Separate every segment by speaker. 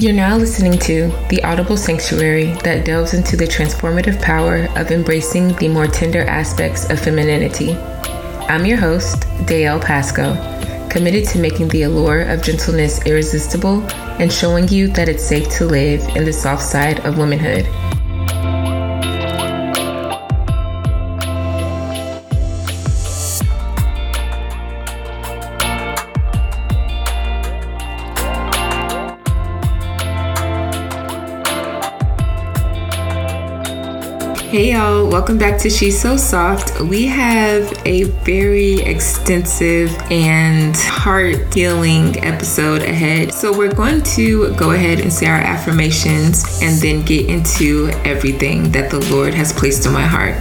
Speaker 1: You're now listening to The Audible Sanctuary that delves into the transformative power of embracing the more tender aspects of femininity. I'm your host, Dae'l Pasco, committed to making the allure of gentleness irresistible and showing you that it's safe to live in the soft side of womanhood. Hey y'all, welcome back to She's So Soft. We have a very extensive and heart healing episode ahead. So, we're going to go ahead and say our affirmations and then get into everything that the Lord has placed on my heart.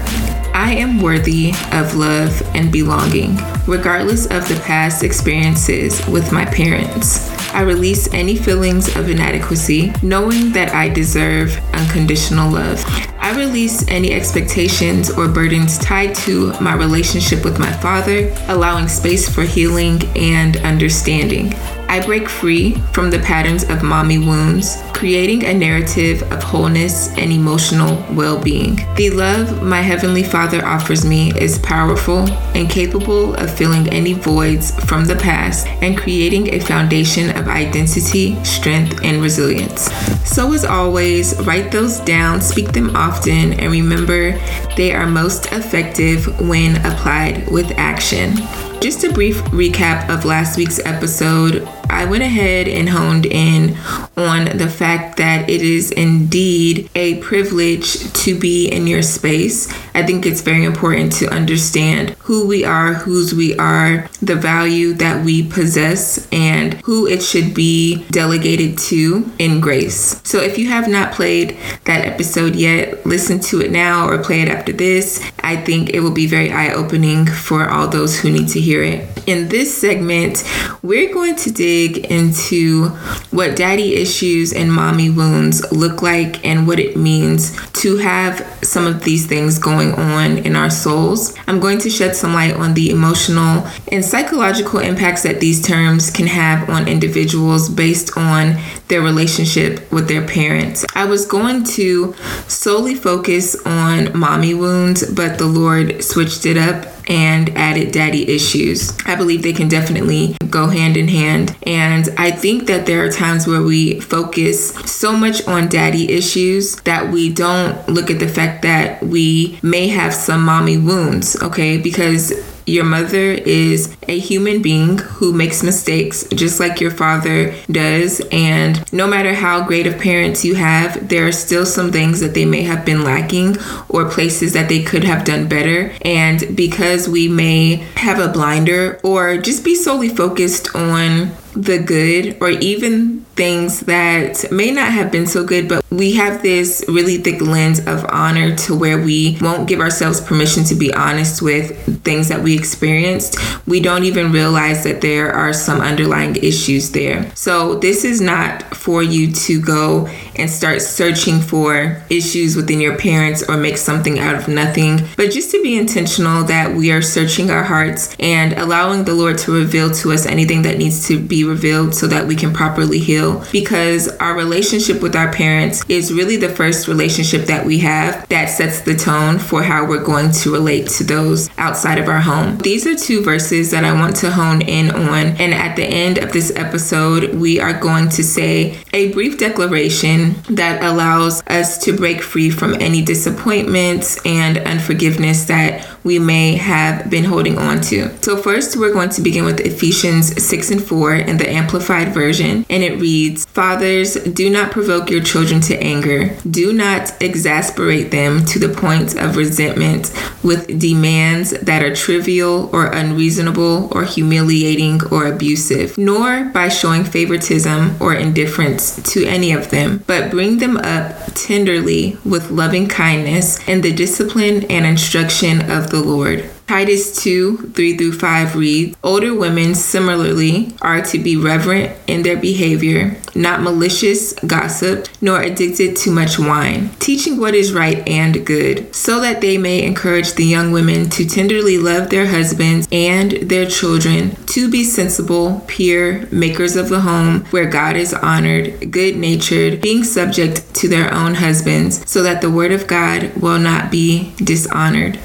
Speaker 1: I am worthy of love and belonging, regardless of the past experiences with my parents. I release any feelings of inadequacy, knowing that I deserve unconditional love. I release any expectations or burdens tied to my relationship with my father, allowing space for healing and understanding. I break free from the patterns of mommy wounds, creating a narrative of wholeness and emotional well being. The love my Heavenly Father offers me is powerful and capable of filling any voids from the past and creating a foundation of identity, strength, and resilience. So, as always, write those down, speak them often, and remember they are most effective when applied with action. Just a brief recap of last week's episode. I went ahead and honed in on the fact that it is indeed a privilege to be in your space. I think it's very important to understand who we are, whose we are, the value that we possess, and who it should be delegated to in grace. So if you have not played that episode yet, listen to it now or play it after this. I think it will be very eye opening for all those who need to hear it. In this segment, we're going to dig into what daddy issues and mommy wounds look like and what it means to have some of these things going on in our souls. I'm going to shed some light on the emotional and psychological impacts that these terms can have on individuals based on their relationship with their parents. I was going to solely focus on mommy wounds, but the Lord switched it up and added daddy issues. I believe they can definitely go hand in hand. And I think that there are times where we focus so much on daddy issues that we don't look at the fact that we may have some mommy wounds, okay? Because your mother is a human being who makes mistakes just like your father does. And no matter how great of parents you have, there are still some things that they may have been lacking or places that they could have done better. And because we may have a blinder or just be solely focused on the good or even things that may not have been so good, but we have this really thick lens of honor to where we won't give ourselves permission to be honest with things that we experienced. We don't even realize that there are some underlying issues there. So, this is not for you to go and start searching for issues within your parents or make something out of nothing, but just to be intentional that we are searching our hearts and allowing the Lord to reveal to us anything that needs to be revealed so that we can properly heal. Because our relationship with our parents is really the first relationship that we have that sets the tone for how we're going to relate to those outside of our home. These are two verses that I want to hone in on. And at the end of this episode, we are going to say a brief declaration that allows us to break free from any disappointments and unforgiveness that we may have been holding on to. So, first, we're going to begin with Ephesians 6 and 4 in the Amplified Version, and it reads Fathers, do not provoke your children to anger, do not exasperate them to the point of resentment with demands that are trivial or unreasonable or humiliating or abusive, nor by showing favoritism or indifference to any of them, but bring them up tenderly with loving kindness and the discipline and instruction of the the Lord. Titus 2 3 through 5 reads Older women similarly are to be reverent in their behavior, not malicious, gossip, nor addicted to much wine, teaching what is right and good, so that they may encourage the young women to tenderly love their husbands and their children, to be sensible, pure, makers of the home where God is honored, good natured, being subject to their own husbands, so that the word of God will not be dishonored.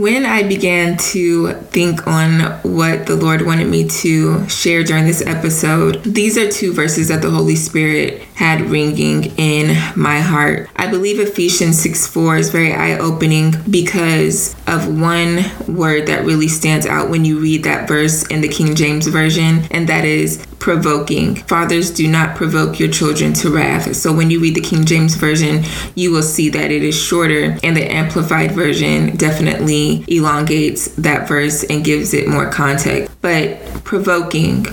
Speaker 1: When I began to think on what the Lord wanted me to share during this episode, these are two verses that the Holy Spirit had ringing in my heart. I believe Ephesians 6 4 is very eye opening because of one word that really stands out when you read that verse in the King James Version, and that is provoking. Fathers, do not provoke your children to wrath. So when you read the King James Version, you will see that it is shorter, and the Amplified Version definitely elongates that verse and gives it more context. But provoking,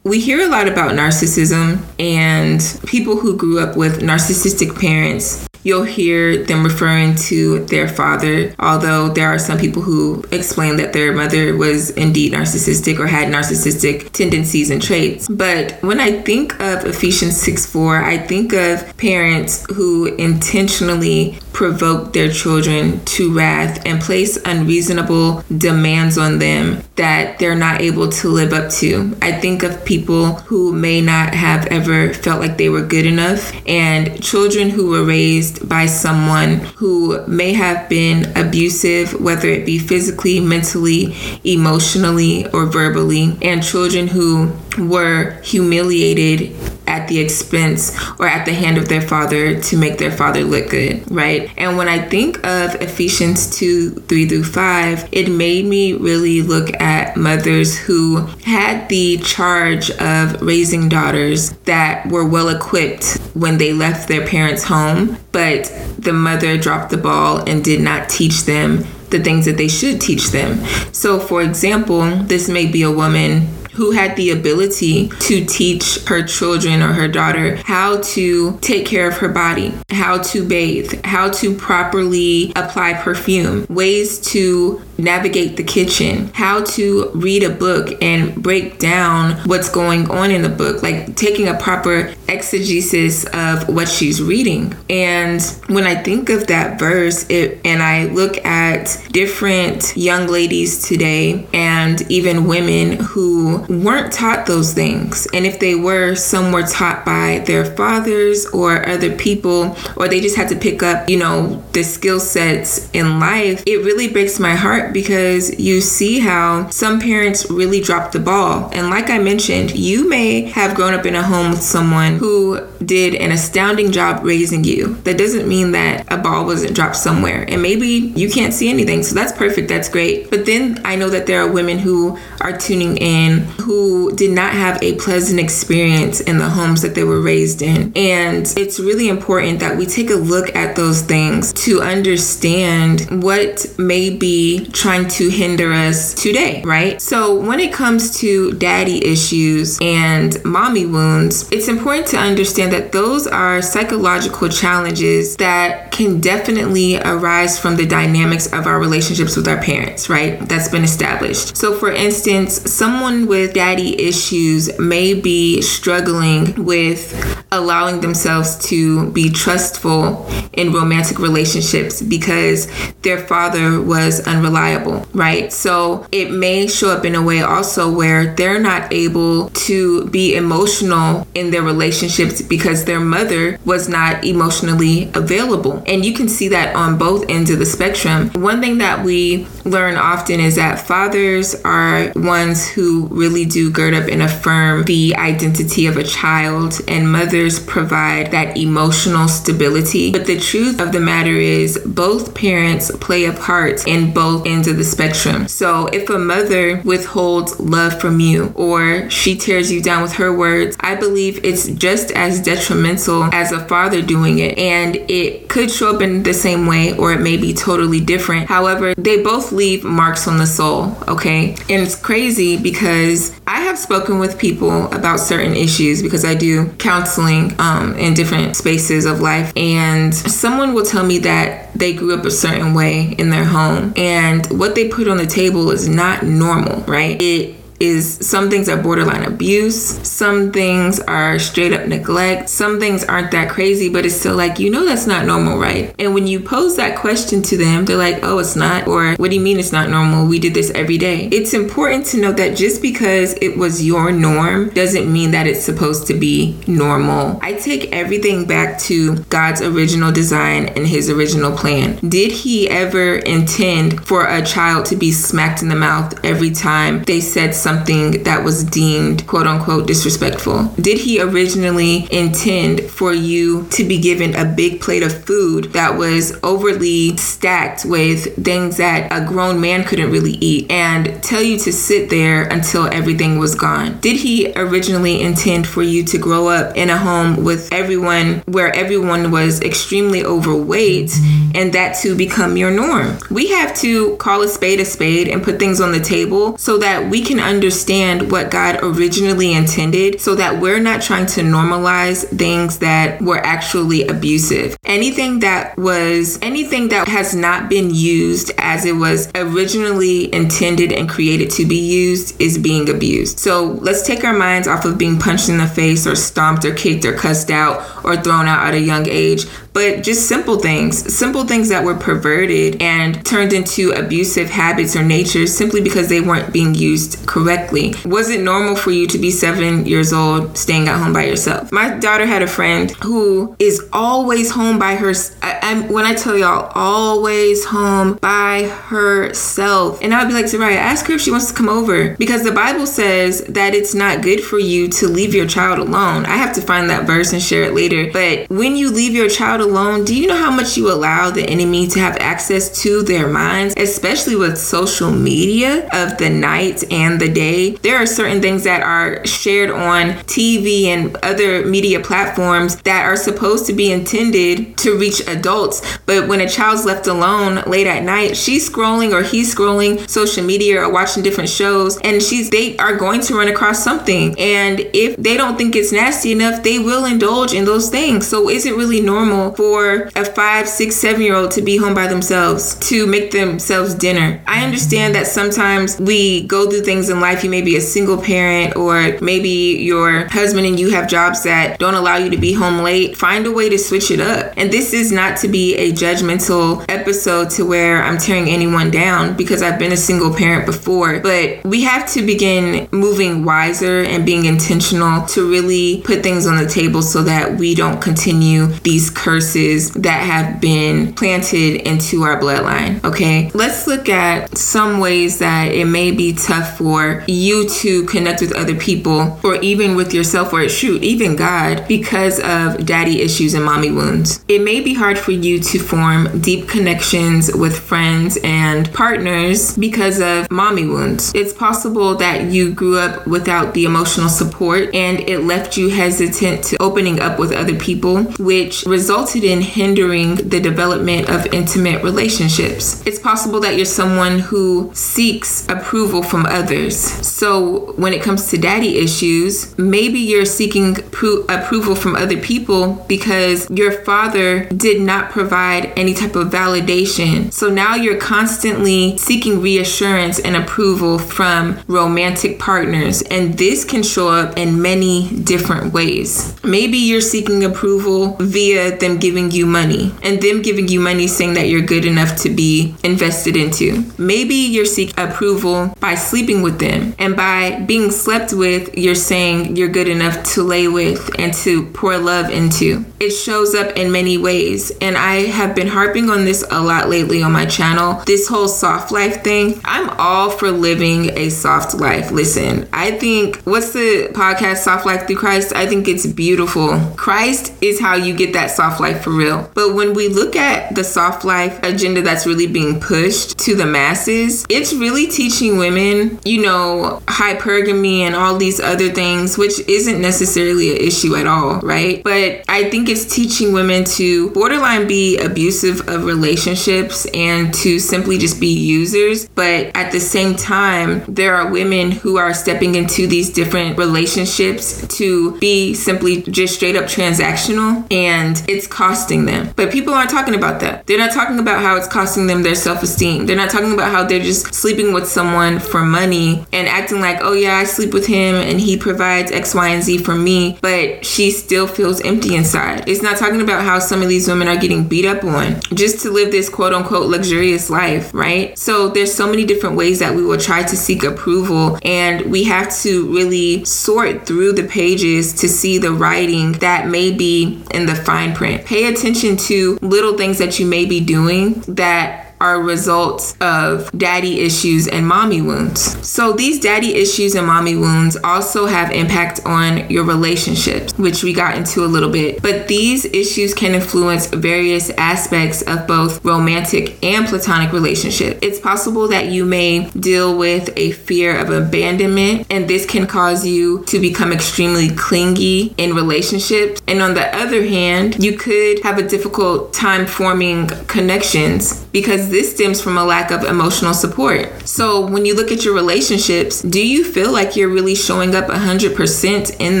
Speaker 1: we hear a lot about narcissism and people who grew up with narcissistic parents you'll hear them referring to their father, although there are some people who explain that their mother was indeed narcissistic or had narcissistic tendencies and traits. But when I think of Ephesians 6 4, I think of parents who intentionally provoke their children to wrath and place unreasonable demands on them that they're not able to live up to. I think of people who may not have ever felt like they were good enough and children who were raised by someone who may have been abusive, whether it be physically, mentally, emotionally, or verbally, and children who were humiliated at the expense or at the hand of their father to make their father look good, right? And when I think of Ephesians 2 3 through 5, it made me really look at mothers who had the charge of raising daughters that were well equipped when they left their parents' home, but the mother dropped the ball and did not teach them the things that they should teach them. So, for example, this may be a woman who had the ability to teach her children or her daughter how to take care of her body, how to bathe, how to properly apply perfume, ways to navigate the kitchen, how to read a book and break down what's going on in the book, like taking a proper exegesis of what she's reading. And when I think of that verse, it and I look at different young ladies today and even women who weren't taught those things. And if they were, some were taught by their fathers or other people, or they just had to pick up, you know, the skill sets in life. It really breaks my heart because you see how some parents really drop the ball. And like I mentioned, you may have grown up in a home with someone who did an astounding job raising you. That doesn't mean that a ball wasn't dropped somewhere. And maybe you can't see anything. So that's perfect. That's great. But then I know that there are women who are tuning in who did not have a pleasant experience in the homes that they were raised in. And it's really important that we take a look at those things to understand what may be trying to hinder us today, right? So when it comes to daddy issues and mommy wounds, it's important to understand that those are psychological challenges that can definitely arise from the dynamics of our relationships with our parents, right? That's been established. So for instance, someone with daddy issues may be struggling with allowing themselves to be trustful in romantic relationships because their father was unreliable, right? So it may show up in a way also where they're not able to be emotional in their relationships because their mother was not emotionally available. And you can see that on both ends of the spectrum. One thing that we learn often is that fathers are ones who really do gird up and affirm the identity of a child, and mothers provide that emotional stability. But the truth of the matter is, both parents play a part in both ends of the spectrum. So if a mother withholds love from you or she tears you down with her words, I believe it's just as detrimental as a father doing it. And it could show up in the same way or it may be totally different. However, they both leave marks on the soul, okay? And it's crazy because I have spoken with people about certain issues because I do counseling um, in different spaces of life. And someone will tell me that they grew up a certain way in their home and what they put on the table is not normal, right? It is some things are borderline abuse, some things are straight up neglect, some things aren't that crazy, but it's still like, you know, that's not normal, right? And when you pose that question to them, they're like, oh, it's not, or what do you mean it's not normal? We did this every day. It's important to know that just because it was your norm doesn't mean that it's supposed to be normal. I take everything back to God's original design and his original plan. Did he ever intend for a child to be smacked in the mouth every time they said something? Something that was deemed quote unquote disrespectful? Did he originally intend for you to be given a big plate of food that was overly stacked with things that a grown man couldn't really eat and tell you to sit there until everything was gone? Did he originally intend for you to grow up in a home with everyone where everyone was extremely overweight and that to become your norm? We have to call a spade a spade and put things on the table so that we can understand understand what God originally intended so that we're not trying to normalize things that were actually abusive. Anything that was, anything that has not been used as it was originally intended and created to be used is being abused. So let's take our minds off of being punched in the face or stomped or kicked or cussed out or thrown out at a young age but just simple things, simple things that were perverted and turned into abusive habits or natures simply because they weren't being used correctly. Was it normal for you to be seven years old staying at home by yourself? My daughter had a friend who is always home by her. Uh, When I tell y'all, always home by herself. And I'd be like, Soraya, ask her if she wants to come over because the Bible says that it's not good for you to leave your child alone. I have to find that verse and share it later. But when you leave your child alone, do you know how much you allow the enemy to have access to their minds, especially with social media of the night and the day? There are certain things that are shared on TV and other media platforms that are supposed to be intended to reach adults. But when a child's left alone late at night, she's scrolling or he's scrolling social media or watching different shows and she's they are going to run across something. And if they don't think it's nasty enough, they will indulge in those things. So is it really normal for a five, six, seven year old to be home by themselves to make themselves dinner. I understand that sometimes we go through things in life. You may be a single parent, or maybe your husband and you have jobs that don't allow you to be home late. Find a way to switch it up. And this is not to be a judgmental episode to where I'm tearing anyone down because I've been a single parent before, but we have to begin moving wiser and being intentional to really put things on the table so that we don't continue these curses curses that have been planted into our bloodline. Okay, let's look at some ways that it may be tough for you to connect with other people or even with yourself or shoot, even God because of daddy issues and mommy wounds. It may be hard for you to form deep connections with friends and partners because of mommy wounds. It's possible that you grew up without the emotional support and it left you hesitant to opening up with other people, which resulted in hindering the development of intimate relationships. It's possible that you're someone who seeks approval from others. So, when it comes to daddy issues, maybe you're seeking pro- approval from other people because your father did not provide any type of validation. So now you're constantly seeking reassurance and approval from romantic partners, and this can show up in many different ways. Maybe you're seeking approval via them giving you money and them giving you money saying that you're good enough to be invested into. Maybe you're seeking approval by sleeping with them and by being slept with, you're saying you're good enough to lay with and to pour love into. It shows up in many ways and I have been harping on this a lot lately on my channel. This whole soft life thing, I'm all for living a soft life. Listen, I think what's the podcast Soft Life Through Christ? I think it's beautiful. Christ is how you get that soft life for real. But when we look at the soft life agenda that's really being pushed to the masses, it's really teaching women, you know, hypergamy and all these other things, which isn't necessarily an issue at all, right? But I think it's teaching women to borderline be abusive of relationships and to simply just be users. But at the same time, there are women who are stepping into these different relationships to be simply just straight up transactional and it's costing them. But people aren't talking about that. They're not talking about how it's costing them their self esteem. They're not talking about how they're just sleeping with someone for money and acting like, oh yeah, I sleep with him and he provides X, Y, and Z for me, but she still feels empty inside. It's not talking about how some of these women are getting beat up on just to live this quote unquote luxurious life, right? So there's so many different ways that we will try to seek approval and we have to really sort through the pages to see the writing that may be in the fine print. Pay attention to little things that you may be doing that are results of daddy issues and mommy wounds. So these daddy issues and mommy wounds also have impact on your relationships, which we got into a little bit. But these issues can influence various aspects of both romantic and platonic relationships. It's possible that you may deal with a fear of abandonment and this can cause you to become extremely clingy in relationships. And on the other hand, you could have a difficult time forming connections because this stems from a lack of emotional support. So, when you look at your relationships, do you feel like you're really showing up 100% in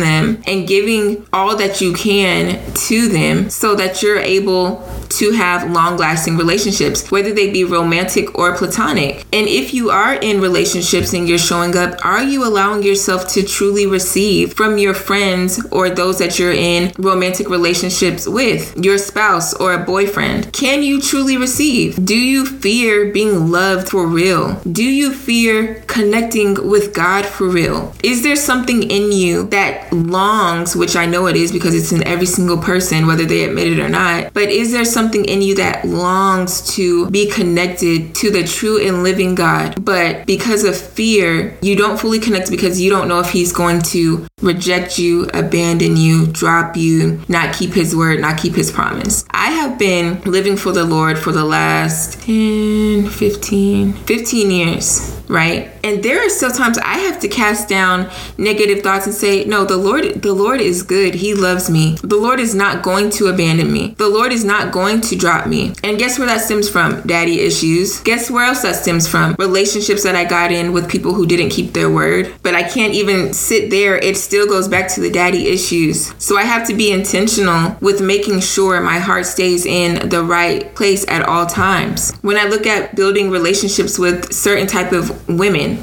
Speaker 1: them and giving all that you can to them so that you're able to have long lasting relationships, whether they be romantic or platonic? And if you are in relationships and you're showing up, are you allowing yourself to truly receive from your friends or those that you're in romantic relationships with, your spouse or a boyfriend? Can you truly receive? Do you you fear being loved for real? Do you fear connecting with God for real? Is there something in you that longs, which I know it is because it's in every single person, whether they admit it or not, but is there something in you that longs to be connected to the true and living God? But because of fear, you don't fully connect because you don't know if He's going to reject you, abandon you, drop you, not keep his word, not keep his promise. I have been living for the Lord for the last 10, 15, 15 years right? And there are still times I have to cast down negative thoughts and say, "No, the Lord the Lord is good. He loves me. The Lord is not going to abandon me. The Lord is not going to drop me." And guess where that stems from? Daddy issues. Guess where else that stems from? Relationships that I got in with people who didn't keep their word. But I can't even sit there. It still goes back to the daddy issues. So I have to be intentional with making sure my heart stays in the right place at all times. When I look at building relationships with certain type of women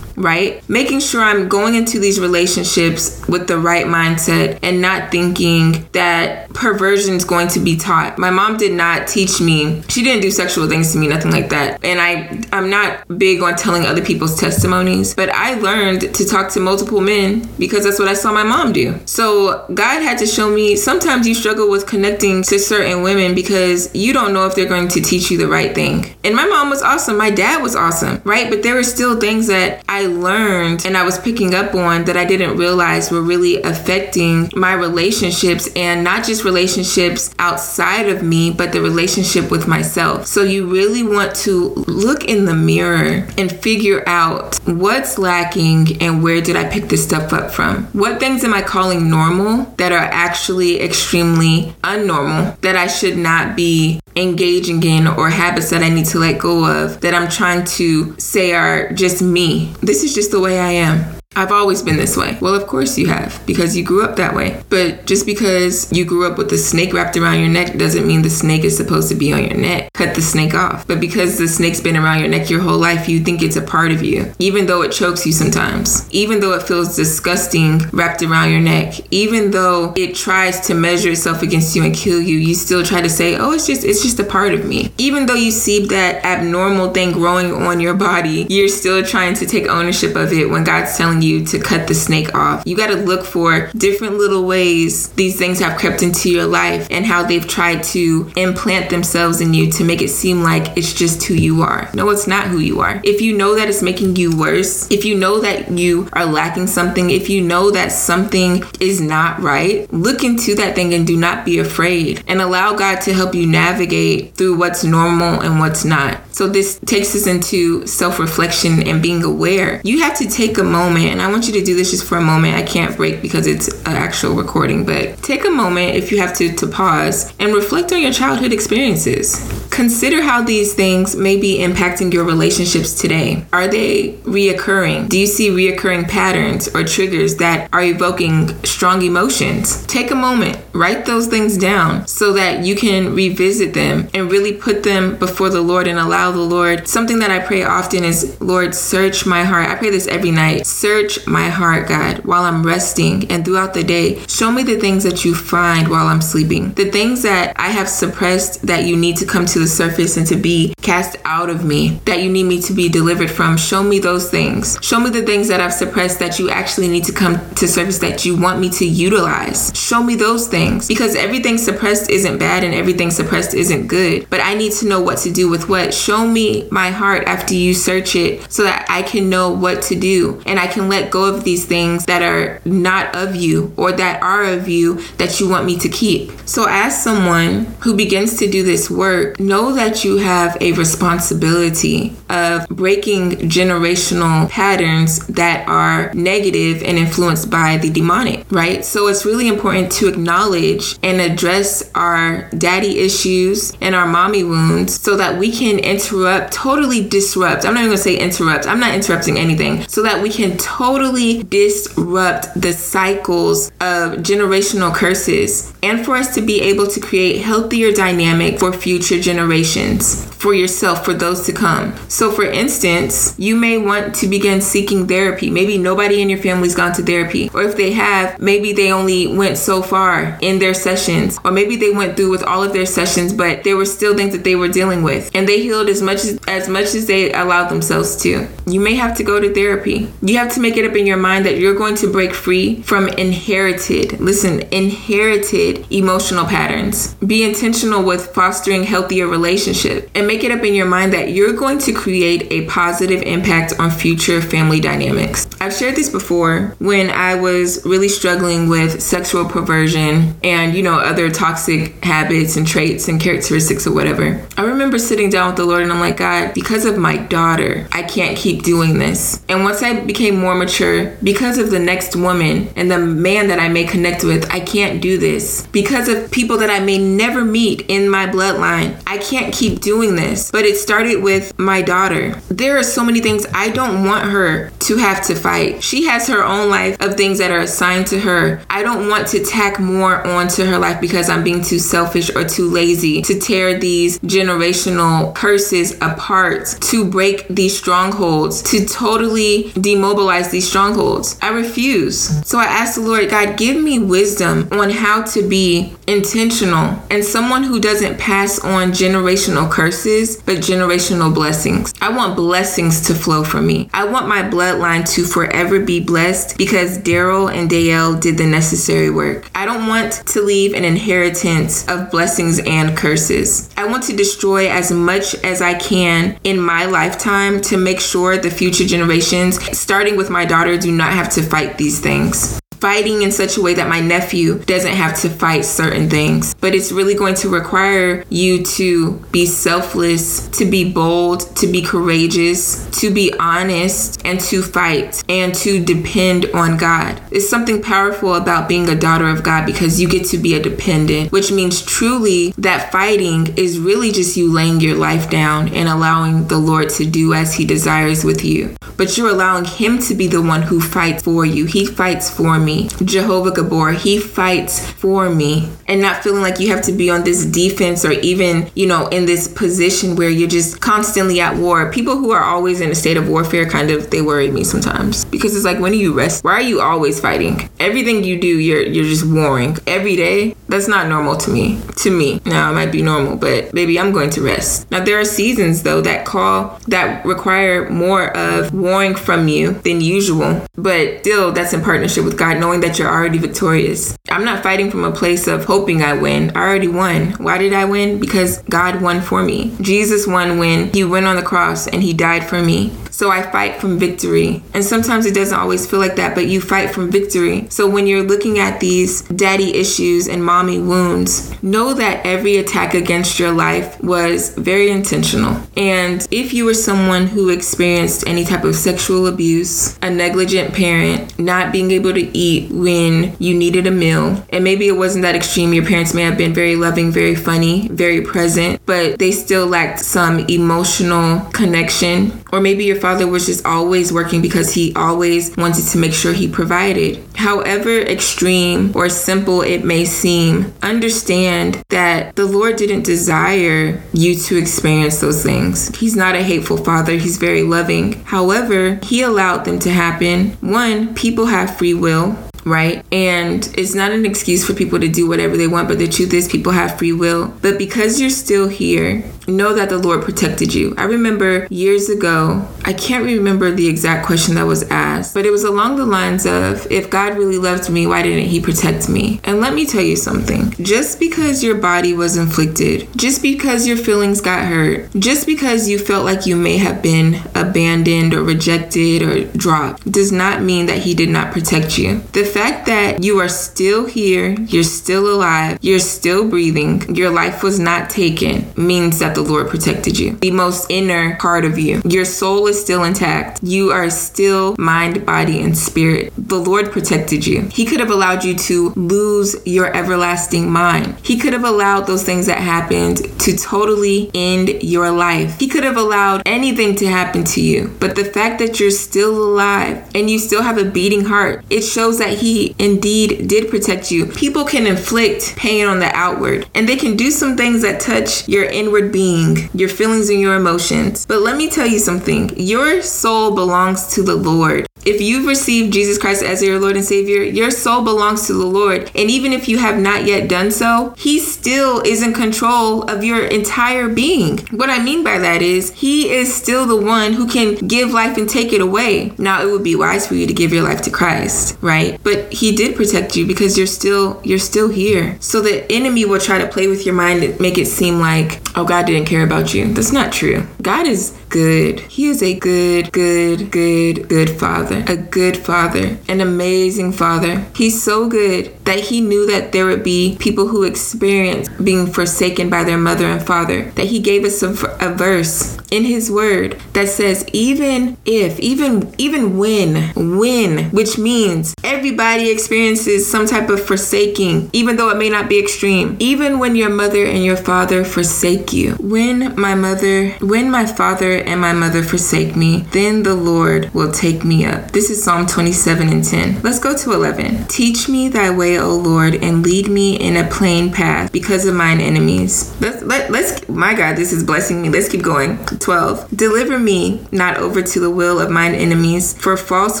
Speaker 1: right? Making sure I'm going into these relationships with the right mindset and not thinking that perversion is going to be taught. My mom did not teach me. She didn't do sexual things to me, nothing like that. And I I'm not big on telling other people's testimonies, but I learned to talk to multiple men because that's what I saw my mom do. So God had to show me sometimes you struggle with connecting to certain women because you don't know if they're going to teach you the right thing. And my mom was awesome, my dad was awesome, right? But there were still things that I learned and I was picking up on that I didn't realize were really affecting my relationships and not just relationships outside of me, but the relationship with myself. So you really want to look in the mirror and figure out what's lacking and where did I pick this stuff up from? What things am I calling normal that are actually extremely unnormal that I should not be engaging in or habits that I need to let go of that I'm trying to say are just me. This is just the way I am. I've always been this way. Well, of course you have, because you grew up that way. But just because you grew up with the snake wrapped around your neck doesn't mean the snake is supposed to be on your neck. Cut the snake off. But because the snake's been around your neck your whole life, you think it's a part of you, even though it chokes you sometimes, even though it feels disgusting wrapped around your neck, even though it tries to measure itself against you and kill you, you still try to say, "Oh, it's just it's just a part of me." Even though you see that abnormal thing growing on your body, you're still trying to take ownership of it when God's telling you you to cut the snake off. You got to look for different little ways these things have crept into your life and how they've tried to implant themselves in you to make it seem like it's just who you are. No, it's not who you are. If you know that it's making you worse, if you know that you are lacking something, if you know that something is not right, look into that thing and do not be afraid and allow God to help you navigate through what's normal and what's not. So this takes us into self-reflection and being aware. You have to take a moment, and I want you to do this just for a moment. I can't break because it's an actual recording, but take a moment if you have to to pause and reflect on your childhood experiences. Consider how these things may be impacting your relationships today. Are they reoccurring? Do you see reoccurring patterns or triggers that are evoking strong emotions? Take a moment, write those things down so that you can revisit them and really put them before the Lord and allow the Lord. Something that I pray often is, Lord, search my heart. I pray this every night. Search my heart, God, while I'm resting and throughout the day. Show me the things that you find while I'm sleeping. The things that I have suppressed that you need to come to the surface and to be cast out of me, that you need me to be delivered from. Show me those things. Show me the things that I've suppressed that you actually need to come to surface that you want me to utilize. Show me those things because everything suppressed isn't bad and everything suppressed isn't good. But I need to know what to do with what. Show show me my heart after you search it so that I can know what to do and I can let go of these things that are not of you or that are of you that you want me to keep. So, as someone who begins to do this work, know that you have a responsibility of breaking generational patterns that are negative and influenced by the demonic, right? So, it's really important to acknowledge and address our daddy issues and our mommy wounds so that we can interrupt, totally disrupt. I'm not even gonna say interrupt. I'm not interrupting anything. So that we can totally disrupt the cycles of generational curses and for us to be able to create healthier dynamic for future generations generations for yourself for those to come. So for instance, you may want to begin seeking therapy. Maybe nobody in your family's gone to therapy. Or if they have, maybe they only went so far in their sessions. Or maybe they went through with all of their sessions, but there were still things that they were dealing with. And they healed as much as, as much as they allowed themselves to. You may have to go to therapy. You have to make it up in your mind that you're going to break free from inherited, listen, inherited emotional patterns. Be intentional with fostering healthier relationships and make it up in your mind that you're going to create a positive impact on future family dynamics. I've shared this before when I was really struggling with sexual perversion and, you know, other toxic habits and traits and characteristics or whatever. I remember sitting down with the Lord and I'm like, God, because of my daughter, I can't keep doing this. And once I became more mature, because of the next woman and the man that I may connect with, I can't do this. Because of people that I may never meet in my bloodline, I can't keep doing this. But it started with my daughter. There are so many things I don't want her to have to fight. She has her own life of things that are assigned to her. I don't want to tack more onto her life because I'm being too selfish or too lazy to tear these generational curses apart, to break these strongholds, to totally demobilize these strongholds. I refuse. So I asked the Lord, God, give me wisdom on how to be intentional and someone who doesn't pass on generational curses, but generational blessings. I want blessings to flow from me. I want my bloodline to forever be blessed because Daryl and Dae'l did the necessary work. I don't want to leave an inheritance of blessings and curses. I want to destroy as much as I can in my lifetime to make sure the future generations, starting with my daughter, do not have to fight these things fighting in such a way that my nephew doesn't have to fight certain things. But it's really going to require you to be selfless, to be bold, to be courageous, to be honest, and to fight and to depend on God. It's something powerful about being a daughter of God because you get to be a dependent, which means truly that fighting is really just you laying your life down and allowing the Lord to do as He desires with you. But you're allowing Him to be the one who fights for you. He fights for me Jehovah Gibbor, he fights for me. And not feeling like you have to be on this defense or even, you know, in this position where you're just constantly at war. People who are always in a state of warfare kind of they worry me sometimes. Because it's like when do you rest? Why are you always fighting? Everything you do, you're you're just warring. Every day, that's not normal to me. To me. Now it might be normal, but baby, I'm going to rest. Now there are seasons though that call that require more of warring from you than usual. But still that's in partnership with God, knowing that you're already victorious. I'm not fighting from a place of hoping I win. I already won. Why did I win? Because God won for me. Jesus won when he went on the cross and he died for me. So I fight from victory. And sometimes it doesn't always feel like that, but you fight from victory. So when you're looking at these daddy issues and mommy wounds, know that every attack against your life was very intentional. And if you were someone who experienced any type of sexual abuse, a negligent parent, not being able to eat when you needed a meal, and maybe it wasn't that extreme, your parents may have been very loving, very funny, very present, but they still lacked some emotional connection, or maybe your father was just always working because he always wanted to make sure he provided. However extreme or simple it may seem, understand that the Lord didn't desire you to experience those things. He's not a hateful father, he's very loving. However, he allowed them to happen. One, people have free will right? And it's not an excuse for people to do whatever they want, but the truth is, people have free will. But because you're still here, know that the Lord protected you. I remember years ago, I can't remember the exact question that was asked, but it was along the lines of if God really loved me, why didn't He protect me? And let me tell you something just because your body was inflicted, just because your feelings got hurt, just because you felt like you may have been abandoned or rejected or dropped, does not mean that He did not protect you. The fact that you are still here, you're still alive, you're still breathing, your life was not taken means that the Lord protected you. The most inner part of you. Your soul is still intact. You are still mind, body, and spirit. The Lord protected you. He could have allowed you to lose your everlasting mind. He could have allowed those things that happened to totally end your life. He could have allowed anything to happen to you. But the fact that you're still alive and you still have a beating heart, it shows that He indeed did protect you. People can inflict pain on the outward and they can do some things that touch your inward being being, your feelings and your emotions. But let me tell you something your soul belongs to the Lord. If you've received Jesus Christ as your Lord and Savior, your soul belongs to the Lord. And even if you have not yet done so, He still is in control of your entire being. What I mean by that is, He is still the one who can give life and take it away. Now, it would be wise for you to give your life to Christ, right? But He did protect you because you're still you're still here. So the enemy will try to play with your mind and make it seem like, oh, God didn't care about you. That's not true. God is good. He is a good, good, good, good father. A good father. An amazing father. He's so good that he knew that there would be people who experience being forsaken by their mother and father. That he gave us a, a verse in his word that says even if even even when when which means everybody experiences some type of forsaking even though it may not be extreme even when your mother and your father forsake you when my mother when my father and my mother forsake me, then the Lord will take me up. This is Psalm 27 and 10. Let's go to 11. Teach me thy way, O Lord, and lead me in a plain path because of mine enemies. Let's, let, let's, my God, this is blessing me. Let's keep going. 12. Deliver me not over to the will of mine enemies, for false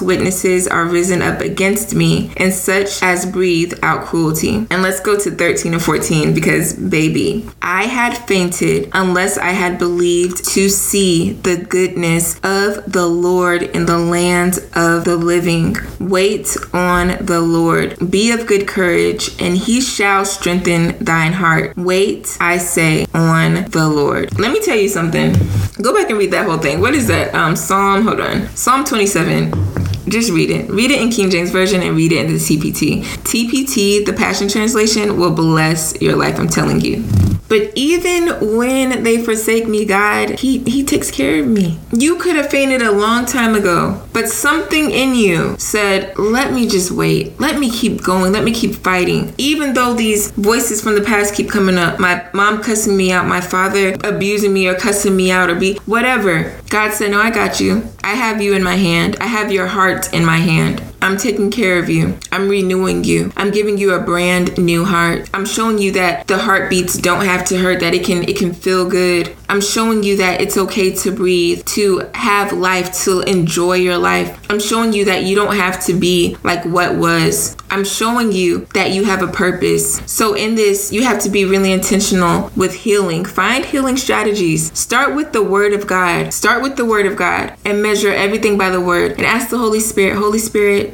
Speaker 1: witnesses are risen up against me, and such as breathe out cruelty. And let's go to 13 and 14 because, baby, I had fainted unless I had believed to see the goodness of the Lord in the land of the living. Wait on the Lord. Be of good courage, and he shall strengthen thine heart. Wait, I say, on the Lord. Let me tell you something. Go back and read that whole thing. What is that? Um, Psalm, hold on. Psalm 27 just read it. Read it in King James Version and read it in the TPT. TPT, the Passion Translation, will bless your life, I'm telling you. But even when they forsake me, God, He He takes care of me. You could have fainted a long time ago, but something in you said, "Let me just wait. Let me keep going. Let me keep fighting." Even though these voices from the past keep coming up, my mom cussing me out, my father abusing me or cussing me out or be whatever. God said, "No, I got you. I have you in my hand. I have your heart in my hand." I'm taking care of you. I'm renewing you. I'm giving you a brand new heart. I'm showing you that the heartbeats don't have to hurt, that it can it can feel good. I'm showing you that it's okay to breathe, to have life, to enjoy your life. I'm showing you that you don't have to be like what was. I'm showing you that you have a purpose. So in this, you have to be really intentional with healing. Find healing strategies. Start with the word of God. Start with the word of God and measure everything by the word and ask the Holy Spirit, Holy Spirit,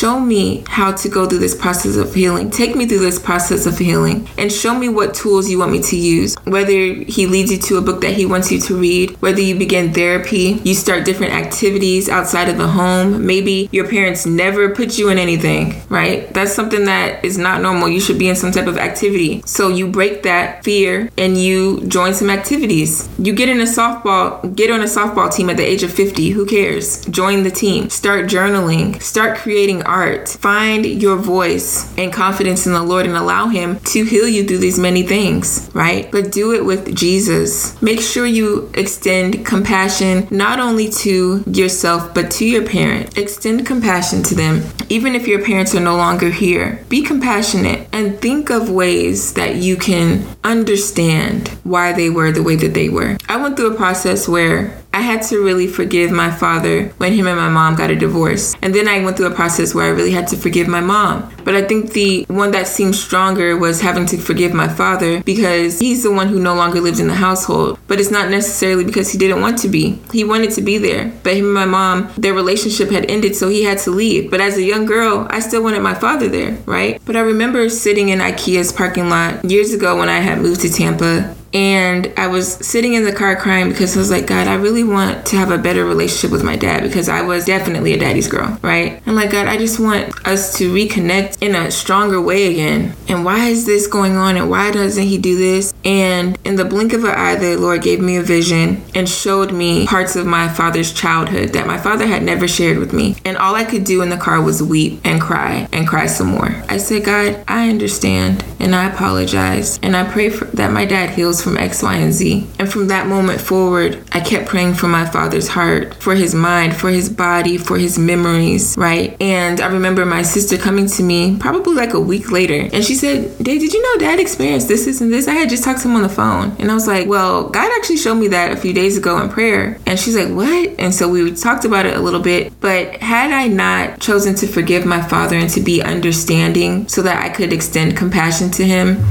Speaker 1: show me how to go through this process of healing. Take me through this process of healing and show me what tools you want me to use. Whether he leads you to a book that he wants you to read, whether you begin therapy, you start different activities outside of the home. Maybe your parents never put you in anything, right? That's something that is not normal. You should be in some type of activity. So you break that fear and you join some activities. You get in a softball, get on a softball team at the age of 50. Who cares? Join the team. Start journaling. Start creating art. Find your voice and confidence in the Lord and allow Him to heal you through these many things, right? But do it with Jesus. Make sure you extend compassion not only to yourself, but to your parent. Extend compassion to them. Even if your parents are no longer here, be compassionate and think of ways that you can understand why they were the way that they were. I went through a process where I had to really forgive my father when him and my mom got a divorce. And then I went through a process where I really had to forgive my mom. But I think the one that seemed stronger was having to forgive my father because he's the one who no longer lives in the household. But it's not necessarily because he didn't want to be. He wanted to be there. But him and my mom, their relationship had ended, so he had to leave. But as a young girl, I still wanted my father there, right? But I remember sitting in IKEA's parking lot years ago when I had moved to Tampa and I was sitting in the car crying because I was like, God, I really want to have a better relationship with my dad because I was definitely a daddy's girl, right? I'm like, God, I just want us to reconnect in a stronger way again. And why is this going on? And why doesn't he do this? And in the blink of an eye, the Lord gave me a vision and showed me parts of my father's childhood that my father had never shared with me. And all I could do in the car was weep and cry and cry some more. I said, God, I understand and I apologize. And I pray for, that my dad heals from X, Y, and Z. And from that moment forward, I kept praying for my father's heart, for his mind, for his body, for his memories, right? And I remember my sister coming to me probably like a week later, and she said, Dave, did you know dad experienced this, this, and this? I had just talked to him on the phone. And I was like, Well, God actually showed me that a few days ago in prayer. And she's like, What? And so we talked about it a little bit. But had I not chosen to forgive my father and to be understanding so that I could extend compassion to him,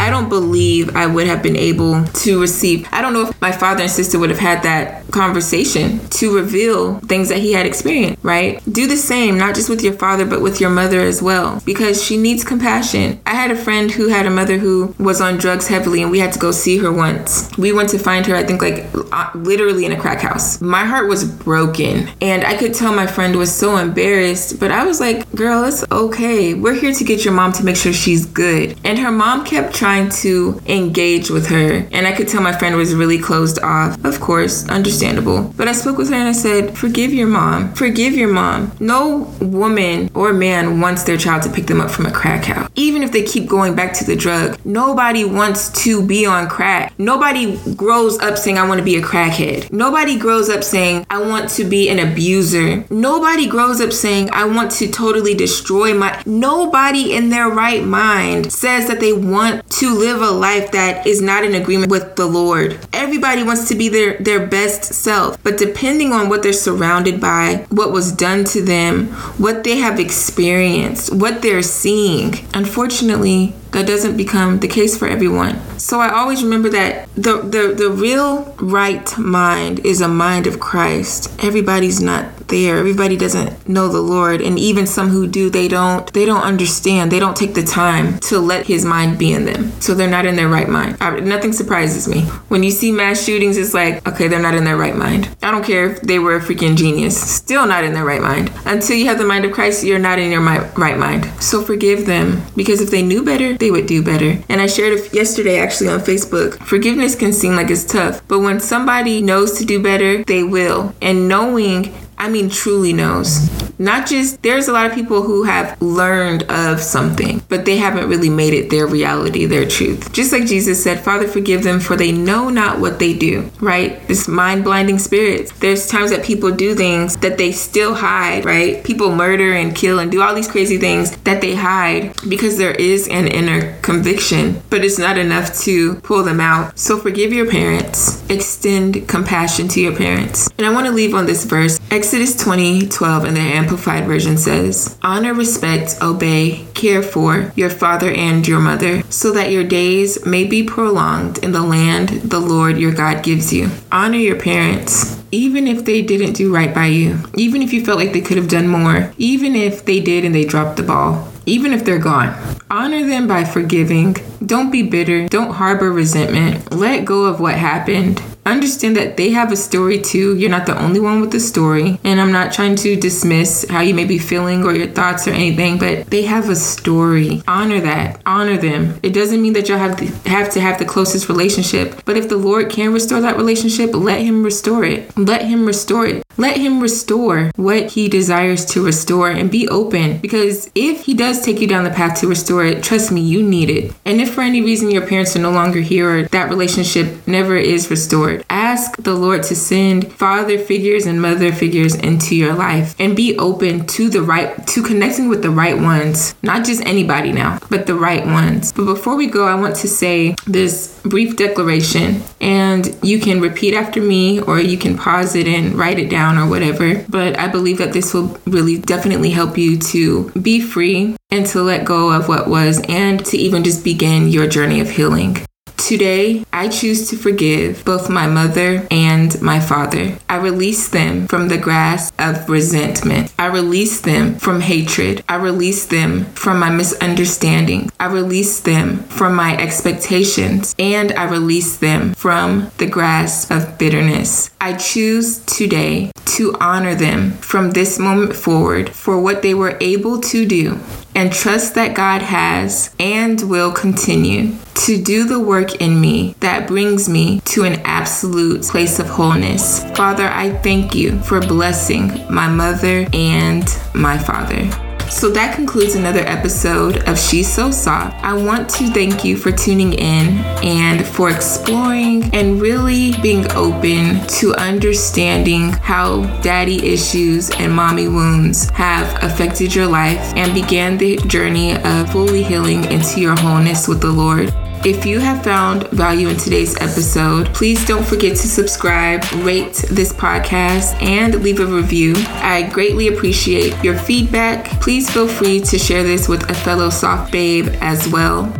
Speaker 1: I don't believe I would have been able to receive. I don't know if my father and sister would have had that conversation to reveal things that he had experienced, right? Do the same, not just with your father, but with your mother as well, because she needs compassion. I had a friend who had a mother who was on drugs heavily, and we had to go see her once. We went to find her, I think, like uh, literally in a crack house. My heart was broken, and I could tell my friend was so embarrassed, but I was like, girl, it's okay. We're here to get your mom to make sure she's good. And her mom kept trying trying to engage with her. And I could tell my friend was really closed off. Of course, understandable. But I spoke with her and I said, Forgive your mom. Forgive your mom. No woman or man wants their child to pick them up from a crack house. Even if they keep going back to the drug, nobody wants to be on crack. Nobody grows up saying, I want to be a crackhead. Nobody grows up saying, I want to be an abuser. Nobody grows up saying, I want to totally destroy my. Nobody in their right mind says that they want to live a life that is not in agreement with the Lord. Everybody wants to be their, their best self, but depending on what they're surrounded by, what was done to them, what they have experienced, what they're seeing, unfortunately, that doesn't become the case for everyone. So I always remember that the, the, the real right mind is a mind of Christ. Everybody's not there. Everybody doesn't know the Lord. And even some who do, they don't they don't understand. They don't take the time to let his mind be in them. So they're not in their right mind. I, nothing surprises me. When you see mass shootings, it's like, okay, they're not in their right mind. I don't care if they were a freaking genius. Still not in their right mind. Until you have the mind of Christ, you're not in your right mind. So forgive them because if they knew better, they would do better. And I shared it yesterday actually on Facebook. Forgiveness can seem like it's tough, but when somebody knows to do better, they will. And knowing I mean, truly knows. Not just, there's a lot of people who have learned of something, but they haven't really made it their reality, their truth. Just like Jesus said, Father, forgive them for they know not what they do, right? This mind blinding spirits. There's times that people do things that they still hide, right? People murder and kill and do all these crazy things that they hide because there is an inner conviction, but it's not enough to pull them out. So forgive your parents, extend compassion to your parents. And I want to leave on this verse. Exodus 20 12 in the Amplified Version says, Honor, respect, obey, care for your father and your mother, so that your days may be prolonged in the land the Lord your God gives you. Honor your parents even if they didn't do right by you, even if you felt like they could have done more, even if they did and they dropped the ball, even if they're gone. Honor them by forgiving. Don't be bitter. Don't harbor resentment. Let go of what happened understand that they have a story too. You're not the only one with the story. And I'm not trying to dismiss how you may be feeling or your thoughts or anything, but they have a story. Honor that. Honor them. It doesn't mean that you'll have to have to have the closest relationship. But if the Lord can restore that relationship, let him restore it. Let him restore it. Let him restore what he desires to restore and be open because if he does take you down the path to restore it, trust me, you need it. And if for any reason your parents are no longer here or that relationship never is restored, ask the Lord to send father figures and mother figures into your life and be open to the right, to connecting with the right ones, not just anybody now, but the right ones. But before we go, I want to say this brief declaration and you can repeat after me or you can pause it and write it down or whatever. But I believe that this will really definitely help you to be free and to let go of what was and to even just begin your journey of healing. Today, I choose to forgive both my mother and my father. I release them from the grasp of resentment. I release them from hatred. I release them from my misunderstanding. I release them from my expectations. And I release them from the grasp of bitterness. I choose today to honor them from this moment forward for what they were able to do and trust that God has and will continue to do the work in me that brings me to an absolute place of wholeness. Father, I thank you for blessing my mother and my father. So that concludes another episode of She's So Soft. I want to thank you for tuning in and for exploring and really being open to understanding how daddy issues and mommy wounds have affected your life and began the journey of fully healing into your wholeness with the Lord. If you have found value in today's episode, please don't forget to subscribe, rate this podcast, and leave a review. I greatly appreciate your feedback. Please feel free to share this with a fellow soft babe as well.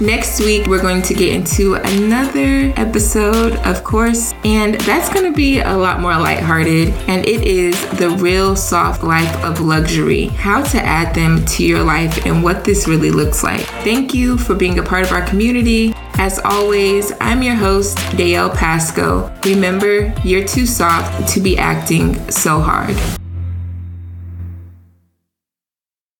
Speaker 1: Next week, we're going to get into another episode, of course, and that's going to be a lot more lighthearted. And it is the real soft life of luxury, how to add them to your life, and what this really looks like. Thank you for being a part of our community. As always, I'm your host, Dae'l Pasco. Remember, you're too soft to be acting so hard.